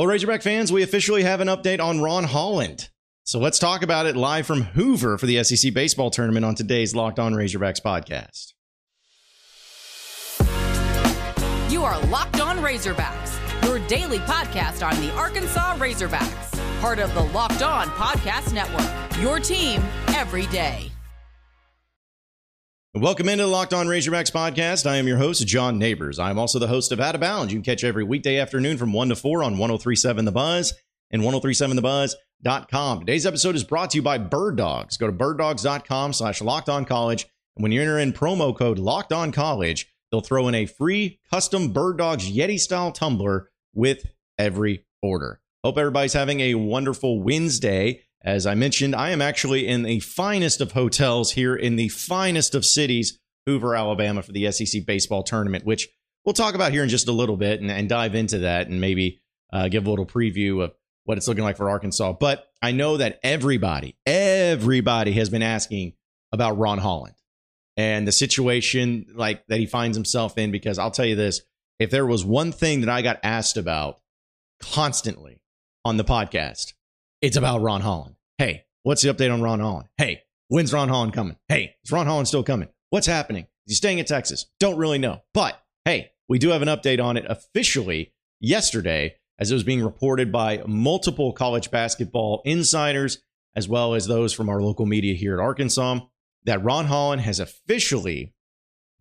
Well, Razorback fans, we officially have an update on Ron Holland. So let's talk about it live from Hoover for the SEC baseball tournament on today's Locked On Razorbacks podcast. You are Locked On Razorbacks, your daily podcast on the Arkansas Razorbacks, part of the Locked On Podcast Network. Your team every day. Welcome into the Locked On Razorbacks podcast. I am your host, John Nabors. I am also the host of Out of Bounds. You can catch every weekday afternoon from 1 to 4 on 1037 The Buzz and 1037thebuzz.com. Today's episode is brought to you by Bird Dogs. Go to birddogs.com slash locked on college. And when you enter in promo code locked on college, they'll throw in a free custom Bird Dogs Yeti style tumbler with every order. Hope everybody's having a wonderful Wednesday. As I mentioned, I am actually in the finest of hotels here in the finest of cities, Hoover, Alabama, for the SEC baseball tournament, which we'll talk about here in just a little bit and, and dive into that and maybe uh, give a little preview of what it's looking like for Arkansas. But I know that everybody, everybody has been asking about Ron Holland and the situation like that he finds himself in. Because I'll tell you this: if there was one thing that I got asked about constantly on the podcast, it's about Ron Holland. Hey, what's the update on Ron Holland? Hey, when's Ron Holland coming? Hey, is Ron Holland still coming? What's happening? Is he staying in Texas? Don't really know. But hey, we do have an update on it officially yesterday as it was being reported by multiple college basketball insiders, as well as those from our local media here at Arkansas, that Ron Holland has officially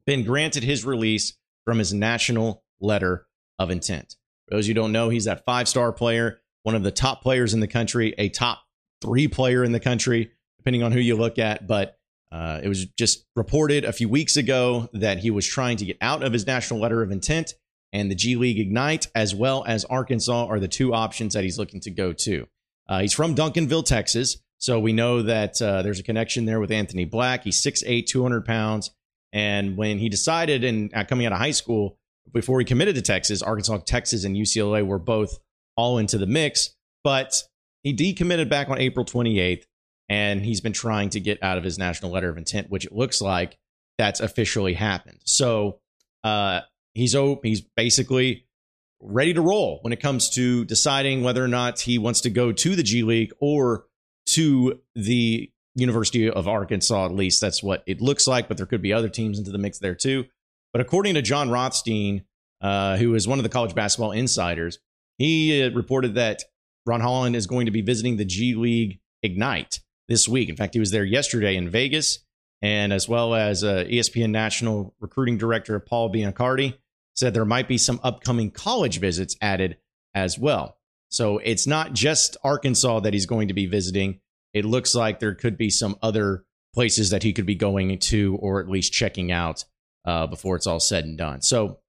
been granted his release from his national letter of intent. For those you don't know, he's that five star player one of the top players in the country, a top three player in the country, depending on who you look at. But uh, it was just reported a few weeks ago that he was trying to get out of his national letter of intent, and the G League Ignite, as well as Arkansas, are the two options that he's looking to go to. Uh, he's from Duncanville, Texas. So we know that uh, there's a connection there with Anthony Black. He's 6'8, 200 pounds. And when he decided, and uh, coming out of high school, before he committed to Texas, Arkansas, Texas, and UCLA were both all into the mix. But he decommitted back on April 28th, and he's been trying to get out of his national letter of intent, which it looks like that's officially happened. So uh, he's he's basically ready to roll when it comes to deciding whether or not he wants to go to the G League or to the University of Arkansas. At least that's what it looks like, but there could be other teams into the mix there too. But according to Jon Rothstein, uh, who is one of the college basketball insiders, he uh, reported that Ron Holland is going to be visiting the G League Ignite this week. In fact, he was there yesterday in Vegas, and as well as uh, ESPN National Recruiting Director Paul Biancardi said there might be some upcoming college visits added as well. So it's not just Arkansas that he's going to be visiting. It looks like there could be some other places that he could be going to, or at least checking out uh, before it's all said and done. So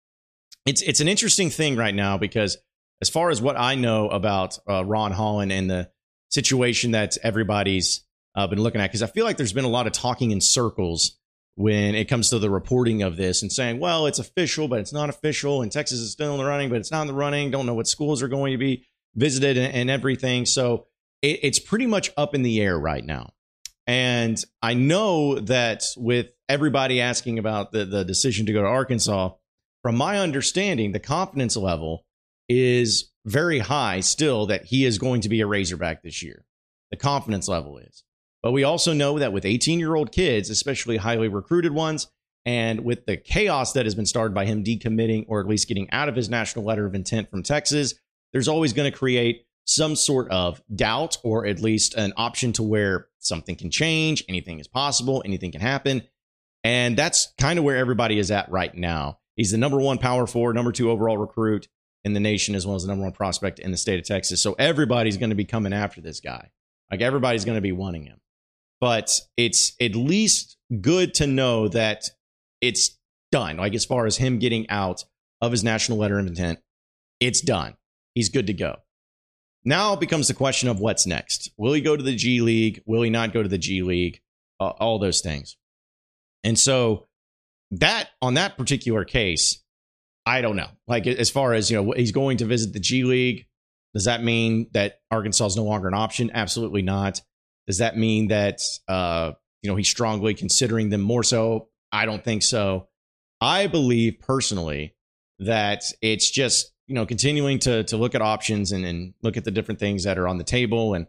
it's it's an interesting thing right now because as far as what I know about uh, Ron Holland and the situation that everybody's uh, been looking at, because I feel like there's been a lot of talking in circles when it comes to the reporting of this and saying, well, it's official, but it's not official, and Texas is still in the running, but it's not in the running. Don't know what schools are going to be visited and, and everything. So it, it's pretty much up in the air right now. And I know that with everybody asking about the, the decision to go to Arkansas, from my understanding, the confidence level is very high still that he is going to be a Razorback this year. The confidence level is. But we also know that with 18 year old kids, especially highly recruited ones, and with the chaos that has been started by him decommitting or at least getting out of his national letter of intent from Texas, there's always going to create some sort of doubt or at least an option to where something can change, anything is possible, anything can happen. And that's kind of where everybody is at right now. He's the number one power forward, number two overall recruit in the nation as well as the number one prospect in the state of Texas. So everybody's going to be coming after this guy. Like everybody's going to be wanting him. But it's at least good to know that it's done. Like as far as him getting out of his national letter of intent, it's done. He's good to go. Now becomes the question of what's next. Will he go to the G League? Will he not go to the G League? Uh, all those things. And so that on that particular case, I don't know. Like as far as you know, he's going to visit the G League. Does that mean that Arkansas is no longer an option? Absolutely not. Does that mean that uh, you know he's strongly considering them more so? I don't think so. I believe personally that it's just you know, continuing to to look at options and, and look at the different things that are on the table. And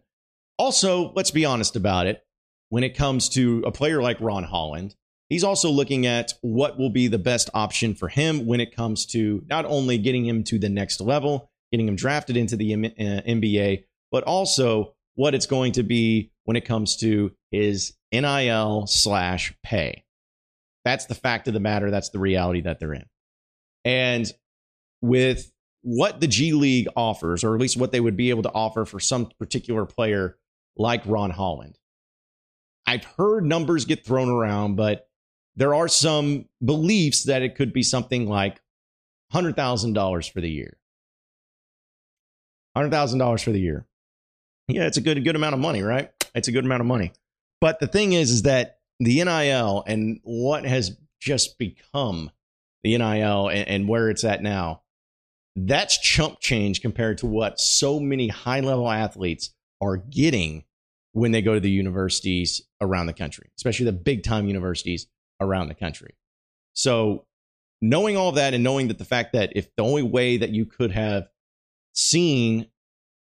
also, let's be honest about it. When it comes to a player like Ron Holland, he's also looking at what will be the best option for him when it comes to not only getting him to the next level, getting him drafted into the M- uh, NBA, but also what it's going to be when it comes to his NIL slash pay. That's the fact of the matter. That's the reality that they're in. And with what the G League offers, or at least what they would be able to offer for some particular player like Ron Holland, I've heard numbers get thrown around, but there are some beliefs that it could be something like $100,000 for the year. $100,000 for the year. Yeah, it's a good, good amount of money, right? It's a good amount of money. But the thing is, is that the NIL and what has just become the NIL and, and where it's at now, that's chump change compared to what so many high level athletes are getting when they go to the universities around the country, especially the big time universities around the country. So, knowing all that and knowing that the fact that if the only way that you could have seen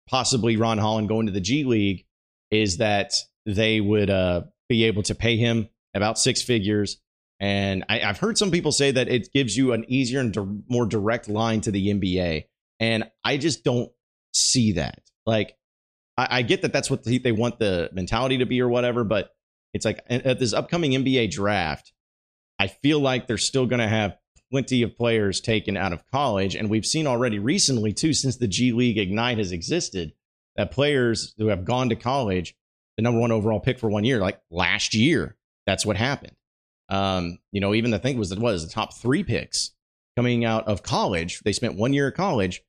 possibly Ron Holland going to the G League is that they would uh, be able to pay him about six figures. And I, have heard some people say that it gives you an easier and di- more direct line to the NBA. And I just don't see that. Like, I, I get that that's what they want the mentality to be or whatever, but it's like at this upcoming NBA draft, I feel like they're still going to have plenty of players taken out of college. And we've seen already recently, too, since the G League Ignite has existed, that players who have gone to college, the number one overall pick for one year, like last year, that's what happened. Um, you know, even the thing was that was the top three picks coming out of college. They spent one year at college.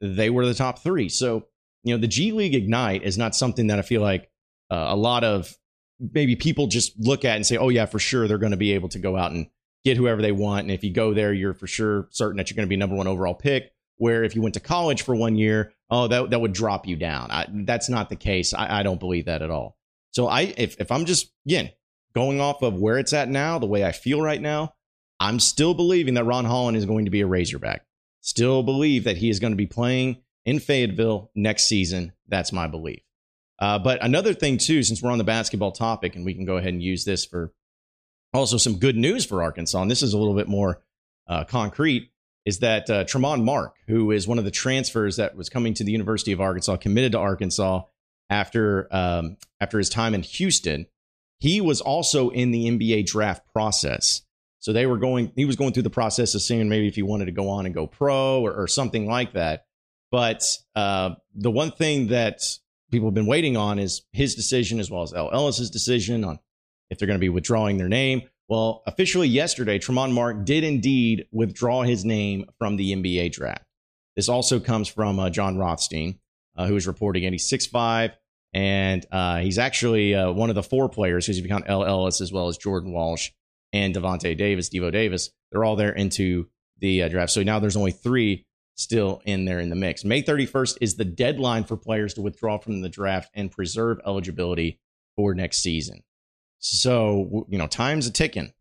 They were the top three. So, you know, the G League Ignite is not something that I feel like uh, a lot of maybe people just look at and say, oh, yeah, for sure, they're going to be able to go out and get whoever they want. And if you go there, you're for sure certain that you're going to be number one overall pick. Where if you went to college for one year, oh, that, that would drop you down. I, that's not the case. I, I don't believe that at all. So I, if, if I'm just, again, going off of where it's at now, the way I feel right now, I'm still believing that Ron Holland is going to be a Razorback. Still believe that he is going to be playing in Fayetteville next season. That's my belief. Uh, but another thing, too, since we're on the basketball topic, and we can go ahead and use this for also some good news for Arkansas, and this is a little bit more uh, concrete, is that uh, Tramon Mark, who is one of the transfers that was coming to the University of Arkansas, committed to Arkansas after um, after his time in Houston, he was also in the NBA draft process. So they were going, he was going through the process of seeing maybe if he wanted to go on and go pro or, or something like that. But uh, the one thing that people have been waiting on is his decision as well as El Ellis's decision on if they're going to be withdrawing their name. Well, officially yesterday, Tramon Mark did indeed withdraw his name from the NBA draft. This also comes from uh, Jon Rothstein, uh, who is reporting it. He's 6'5, and uh, he's actually uh, one of the four players who's become El Ellis as well as Jordan Walsh and Davonte Davis, Devo Davis. They're all there into the uh, draft. So now there's only three still in there in the mix. May 31st is the deadline for players to withdraw from the draft and preserve eligibility for next season. So, you know, time's a ticking.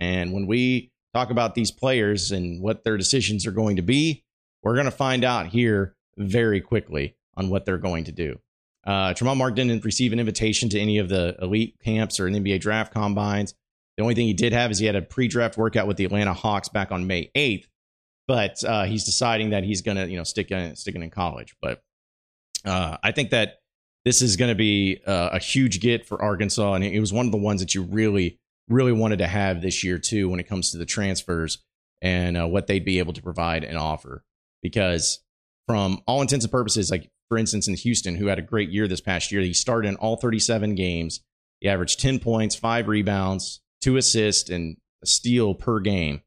And when we talk about these players and what their decisions are going to be, we're going to find out here very quickly on what they're going to do. Uh, Tramon Mark didn't receive an invitation to any of the elite camps or an NBA draft combines. The only thing he did have is he had a pre-draft workout with the Atlanta Hawks back on May 8th, but uh, he's deciding that he's to, you know, stick in, sticking in college. But uh, I think that this is going to be uh, a huge get for Arkansas, and it was one of the ones that you really, really wanted to have this year too when it comes to the transfers and uh, what they'd be able to provide and offer. Because from all intents and purposes, like for instance in Houston, who had a great year this past year, he started in all 37 games. He averaged 10 points, five rebounds, two assists, and a steal per game.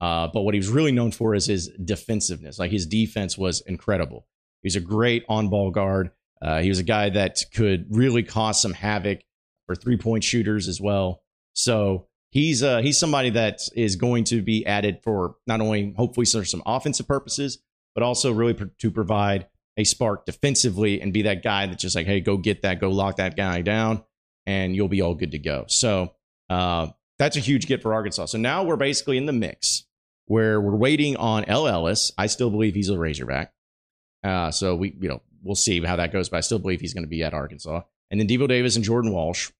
Uh, but what he was really known for is his defensiveness. Like his defense was incredible. He's a great on ball guard. Uh, he was a guy that could really cause some havoc for three point shooters as well. So he's uh, he's somebody that is going to be added for not only hopefully for some offensive purposes, but also really to provide a spark defensively and be that guy that's just like, hey, go get that, go lock that guy down, and you'll be all good to go. So uh, that's a huge get for Arkansas. So now we're basically in the mix where we're waiting on El Ellis. I still believe he's a Razorback. Uh, so we, you know, we'll see how that goes, but I still believe he's going to be at Arkansas. And then Devo Davis and Jordan Walsh.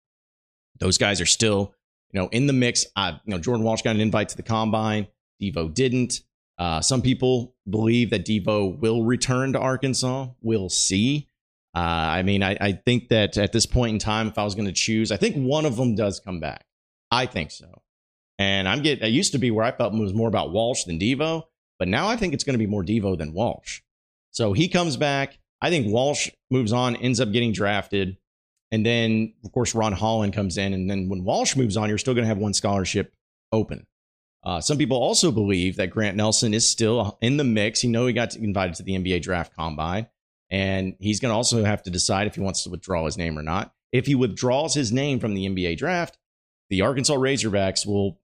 Those guys are still, you know, in the mix. I, you know, Jordan Walsh got an invite to the combine. Devo didn't. Uh, some people believe that Devo will return to Arkansas. We'll see. Uh, I mean, I, I, think that at this point in time, if I was going to choose, I think one of them does come back. I think so. And I'm getting, it used to be where I felt it was more about Walsh than Devo, but now I think it's going to be more Devo than Walsh. So he comes back. I think Walsh moves on, ends up getting drafted. And then, of course, Ron Holland comes in. And then when Walsh moves on, you're still going to have one scholarship open. Uh, some people also believe that Grant Nelson is still in the mix. You know, he got invited to the NBA draft combine, and he's going to also have to decide if he wants to withdraw his name or not. If he withdraws his name from the NBA draft, the Arkansas Razorbacks will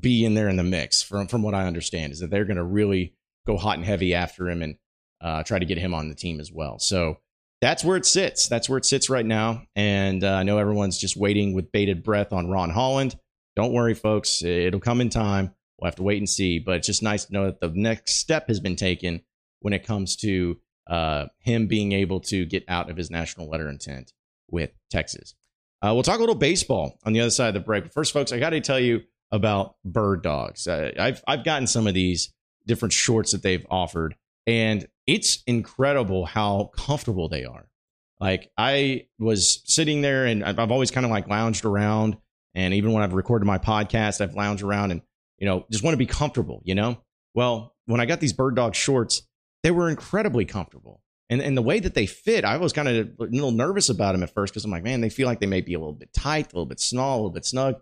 be in there in the mix. From from what I understand, is that they're going to really go hot and heavy after him and uh, try to get him on the team as well. So that's where it sits. That's where it sits right now. And uh, I know everyone's just waiting with bated breath on Ron Holland. Don't worry, folks. It'll come in time. We'll have to wait and see. But it's just nice to know that the next step has been taken when it comes to uh, him being able to get out of his national letter intent with Texas. Uh, we'll talk a little baseball on the other side of the break. But first, folks, I got to tell you about Bird Dogs. Uh, I've I've gotten some of these different shorts that they've offered, and it's incredible how comfortable they are. Like I was sitting there, and I've always kind of like lounged around, and even when I've recorded my podcast, I've lounged around and you know just want to be comfortable. You know, well when I got these Bird Dog shorts, they were incredibly comfortable. And, and the way that they fit, I was kind of a little nervous about them at first because I'm like, man, they feel like they may be a little bit tight, a little bit small, a little bit snug.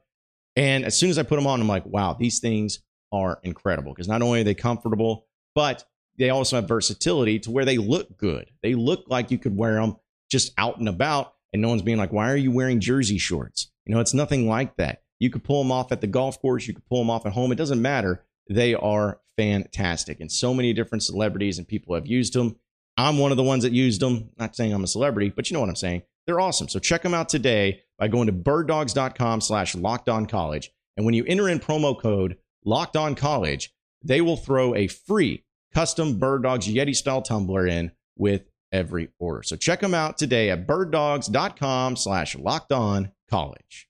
And as soon as I put them on, I'm like, wow, these things are incredible because not only are they comfortable, but they also have versatility to where they look good. They look like you could wear them just out and about, and no one's being like, why are you wearing jersey shorts? You know, it's nothing like that. You could pull them off at the golf course, you could pull them off at home. It doesn't matter. They are fantastic. And so many different celebrities and people have used them. I'm one of the ones that used them. Not saying I'm a celebrity, but you know what I'm saying. They're awesome. So check them out today by going to birddogs.com slash locked on college. And when you enter in promo code locked on college, they will throw a free custom Bird Dogs Yeti style tumbler in with every order. So check them out today at birddogs.com slash locked on college.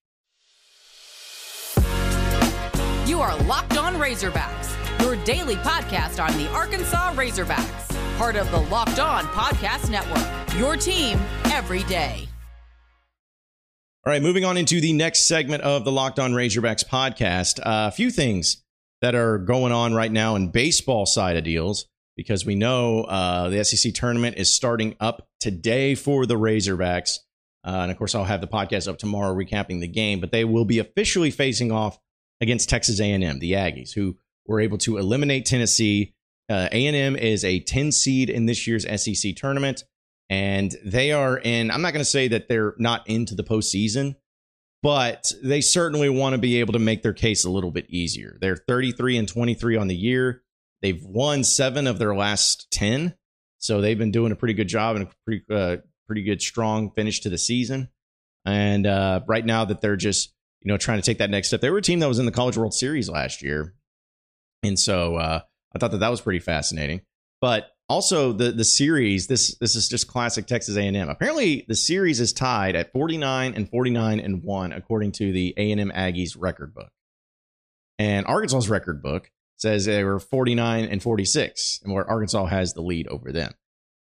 You are Locked On Razorbacks, your daily podcast on the Arkansas Razorbacks part of the Locked On Podcast Network. Your team every day. All right, moving on into the next segment of the Locked On Razorbacks podcast. Uh, a few things that are going on right now in baseball side of deals because we know uh, the SEC tournament is starting up today for the Razorbacks. Uh, and of course, I'll have the podcast up tomorrow recapping the game, but they will be officially facing off against Texas A&M, the Aggies, who were able to eliminate Tennessee uh, A&M is a 10 seed in this year's SEC tournament, and they are in. I'm not going to say that they're not into the postseason, but they certainly want to be able to make their case a little bit easier. They're 33 and 23 on the year. They've won seven of their last 10, so they've been doing a pretty good job and a pretty uh, pretty good strong finish to the season. And uh, right now that they're just you know trying to take that next step, they were a team that was in the College World Series last year, and so uh, I thought that that was pretty fascinating. But also the the series this this is just classic Texas A&M. Apparently the series is tied at 49 and 49 and 1 according to the A&M Aggies record book. And Arkansas's record book says they were 49 and 46 and where Arkansas has the lead over them.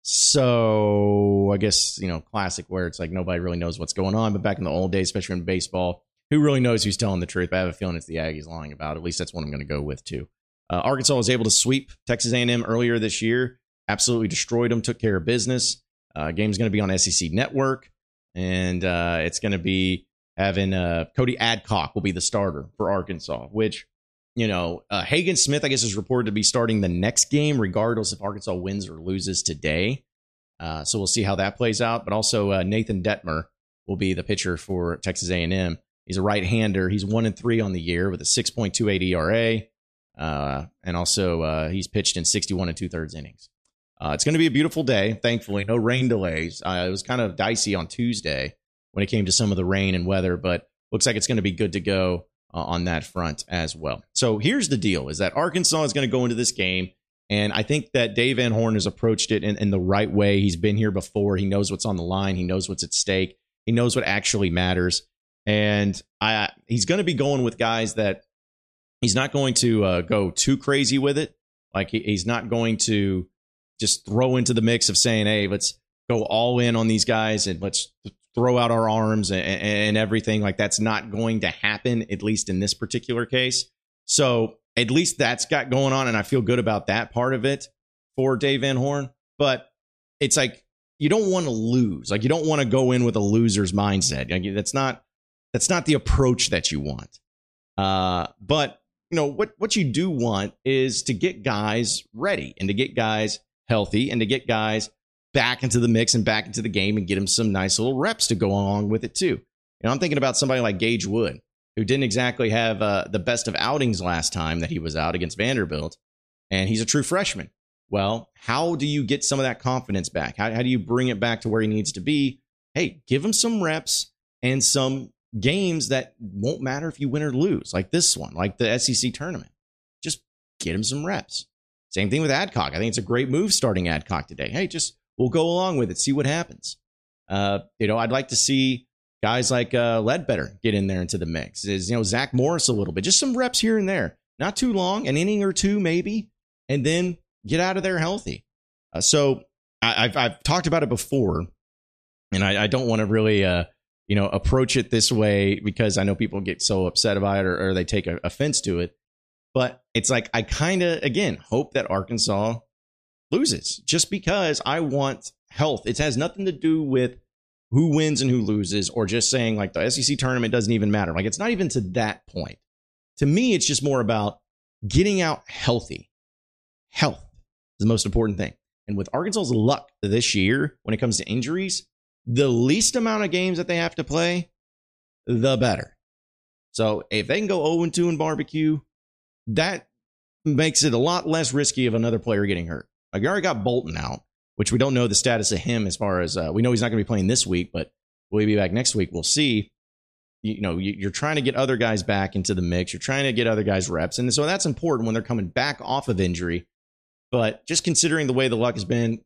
So I guess, you know, classic where it's like nobody really knows what's going on, but back in the old days, especially in baseball, who really knows who's telling the truth? I have a feeling it's the Aggies lying about. It. At least that's what I'm going to go with too. Uh, Arkansas was able to sweep Texas A&M earlier this year. Absolutely destroyed them. Took care of business. Uh, game's going to be on SEC Network, and uh, it's going to be having uh, Cody Adcock will be the starter for Arkansas. Which, you know, uh, Hagen Smith, I guess, is reported to be starting the next game, regardless if Arkansas wins or loses today. Uh, so we'll see how that plays out. But also Nathan Dettmer will be the pitcher for Texas A&M. He's a right-hander. He's one and three on the year with a 6.28 ERA. Uh, and also, uh, he's pitched in 61 and two thirds innings. Uh, it's going to be a beautiful day. Thankfully, no rain delays. Uh, it was kind of dicey on Tuesday when it came to some of the rain and weather, but looks like it's going to be good to go uh, on that front as well. So here's the deal: is that Arkansas is going to go into this game, and I think that Dave Van Horn has approached it in, in the right way. He's been here before. He knows what's on the line. He knows what's at stake. He knows what actually matters, and I he's going to be going with guys that he's not going to uh, go too crazy with it. Like he, he's not going to just throw into the mix of saying, "Hey, let's go all in on these guys and let's throw out our arms and, and everything. Like that's not going to happen, at least in this particular case. So at least that's got going on, and I feel good about that part of it for Dave Van Horn. But it's like you don't want to lose. Like you don't want to go in with a loser's mindset. Like that's not that's not the approach that you want. Uh, but you know what what you do want is to get guys ready and to get guys healthy and to get guys back into the mix and back into the game and get him some nice little reps to go along with it too. You know, I'm thinking about somebody like Gage Wood, who didn't exactly have uh, the best of outings last time that he was out against Vanderbilt, and he's a true freshman. Well, how do you get some of that confidence back? How, how do you bring it back to where he needs to be? Hey, give him some reps and some games that won't matter if you win or lose, like this one, like the SEC tournament. Just get him some reps. Same thing with Adcock. I think it's a great move starting Adcock today. Hey, just we'll go along with it, see what happens. Uh, you know, I'd like to see guys like uh, Ledbetter get in there into the mix. Is you know Zach Morris a little bit, just some reps here and there, not too long, an inning or two maybe, and then get out of there healthy. Uh, so I, have I've talked about it before, and I, I don't want to really uh, you know approach it this way because I know people get so upset about it or, or they take offense to it. But it's like I kind of again hope that Arkansas loses just because I want health. It has nothing to do with who wins and who loses or just saying like the SEC tournament doesn't even matter. Like it's not even to that point. To me, it's just more about getting out healthy. Health is the most important thing. And with Arkansas's luck this year, when it comes to injuries, the least amount of games that they have to play, the better. So if they can go 0 2 in barbecue, that makes it a lot less risky of another player getting hurt. Like you already got Bolton out, which we don't know the status of him as far as uh, we know he's not going to be playing this week, but will he be back next week? We'll see. You, know, you, are trying to get other guys back into the mix. You're trying to get other guys reps, and so that's important when they're coming back off of injury. But just considering the way the luck has been,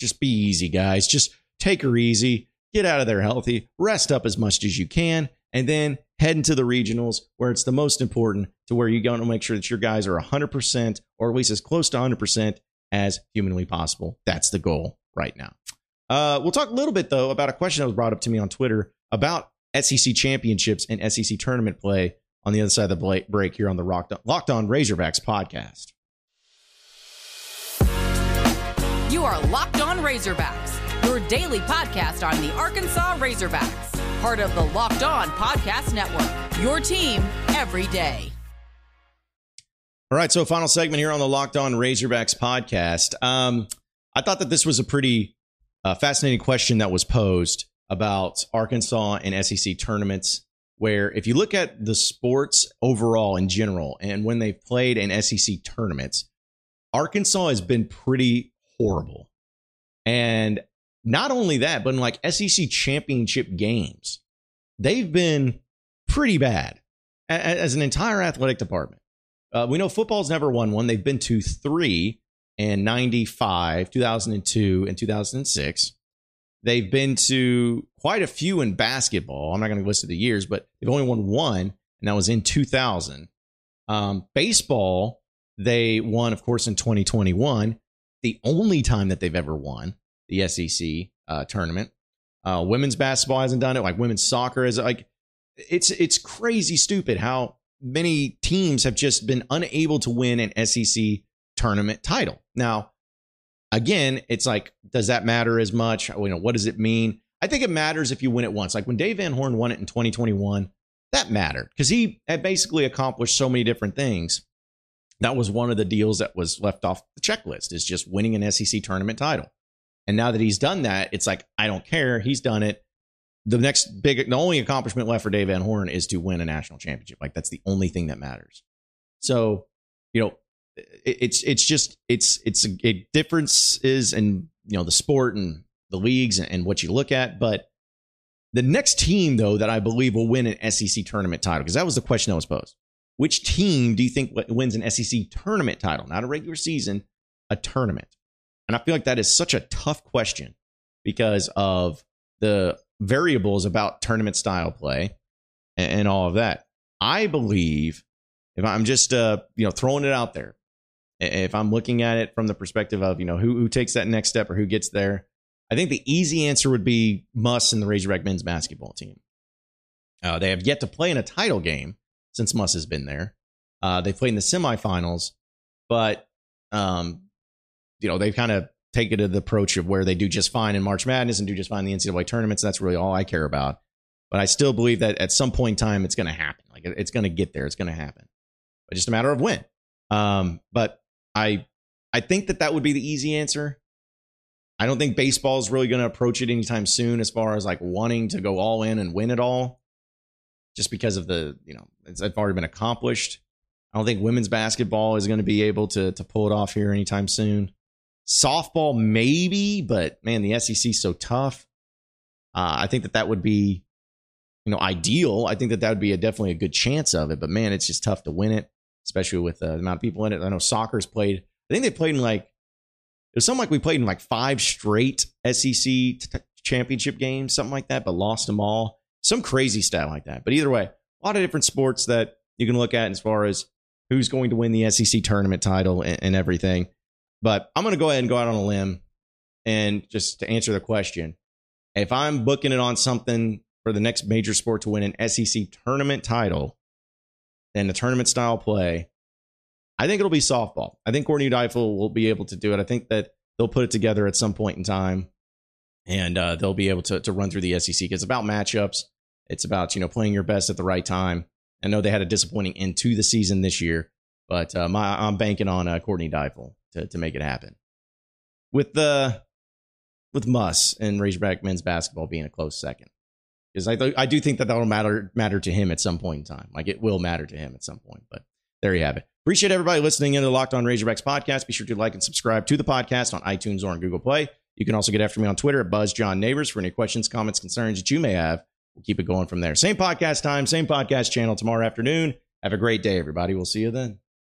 just be easy, guys. Just take her easy. Get out of there healthy. Rest up as much as you can, and then head into the regionals where it's the most important to where you're going to make sure that your guys are 100% or at least as close to 100% as humanly possible. That's the goal right now. Uh, we'll talk a little bit, though, about a question that was brought up to me on Twitter about SEC championships and SEC tournament play on the other side of the break here on the Locked On Razorbacks podcast. You are Locked On Razorbacks, your daily podcast on the Arkansas Razorbacks, part of the Locked On Podcast Network, your team every day. All right, so final segment here on the Locked On Razorbacks podcast. Um, I thought that this was a pretty uh, fascinating question that was posed about Arkansas and SEC tournaments. Where, if you look at the sports overall in general, and when they've played in SEC tournaments, Arkansas has been pretty horrible. And not only that, but in like SEC championship games, they've been pretty bad as an entire athletic department. Uh, we know football's never won one. They've been to three in 95, 2002, and 2006. They've been to quite a few in basketball. I'm not going to list the years, but they've only won one, and that was in 2000. Um, baseball, they won, of course, in 2021. The only time that they've ever won the SEC uh, tournament. Uh, women's basketball hasn't done it. Like women's soccer is like it's it's crazy stupid how many teams have just been unable to win an SEC tournament title. Now, again, it's like, does that matter as much? You know, what does it mean? I think it matters if you win it once. Like when Dave Van Horn won it in 2021, that mattered because he had basically accomplished so many different things. That was one of the deals that was left off the checklist is just winning an SEC tournament title. And now that he's done that, it's like, I don't care. He's done it the next big, the only accomplishment left for Dave Van Horn is to win a national championship. Like that's the only thing that matters. So, you know, it, it's it's just it's it's a, a difference is in you know the sport and the leagues and, and what you look at, but the next team, though, that I believe will win an SEC tournament title, because that was the question that was posed. Which team do you think wins an SEC tournament title? Not a regular season, a tournament. And I feel like that is such a tough question because of the variables about tournament style play and, and all of that. I believe if I'm just uh, you know throwing it out there, if I'm looking at it from the perspective of you know who who takes that next step or who gets there, I think the easy answer would be Muss and the Razorback men's basketball team. Uh, they have yet to play in a title game since Muss has been there. Uh, they played in the semifinals, but um, you know they've kind of taken to the approach of where they do just fine in March Madness and do just fine in the NCAA tournaments. That's really all I care about. But I still believe that at some point in time, it's going to happen. Like it's going to get there. It's going to happen. But just a matter of when. Um, but I, I think that that would be the easy answer. I don't think baseball is really going to approach it anytime soon as far as like wanting to go all in and win it all, just because of the you know it's, it's already been accomplished. I don't think women's basketball is going to be able to to pull it off here anytime soon. Softball, maybe, but man, the SEC is so tough. Uh, I think that that would be, you know, ideal. I think that that would be a, definitely a good chance of it. But man, it's just tough to win it, especially with uh, the amount of people in it. I know soccer's played. I think they played in like it was something like we played in like five straight SEC t- championship games, something like that, but lost them all. Some crazy stat like that. But either way, a lot of different sports that you can look at as far as who's going to win the SEC tournament title and, and everything. But I'm going to go ahead and go out on a limb and just to answer the question. If I'm booking it on something for the next major sport to win an SEC tournament title and the tournament style play, I think it'll be softball. I think Courtney Deifel will be able to do it. I think that they'll put it together at some point in time and uh, they'll be able to, to run through the SEC. It's about matchups. It's about, you know, playing your best at the right time. I know they had a disappointing end to the season this year, but uh, my, I'm banking on uh, Courtney Deifel to, to make it happen. With the with Muss and Razorback men's basketball being a close second, because I th- I do think that that'll matter matter to him at some point in time. Like it will matter to him at some point. But there you have it. Appreciate everybody listening into the Locked On Razorbacks podcast. Be sure to like and subscribe to the podcast on iTunes or on Google Play. You can also get after me on Twitter at Buzz John Nabors for any questions, comments, concerns that you may have. We'll keep it going from there. Same podcast time, same podcast channel tomorrow afternoon. Have a great day, everybody. We'll see you then.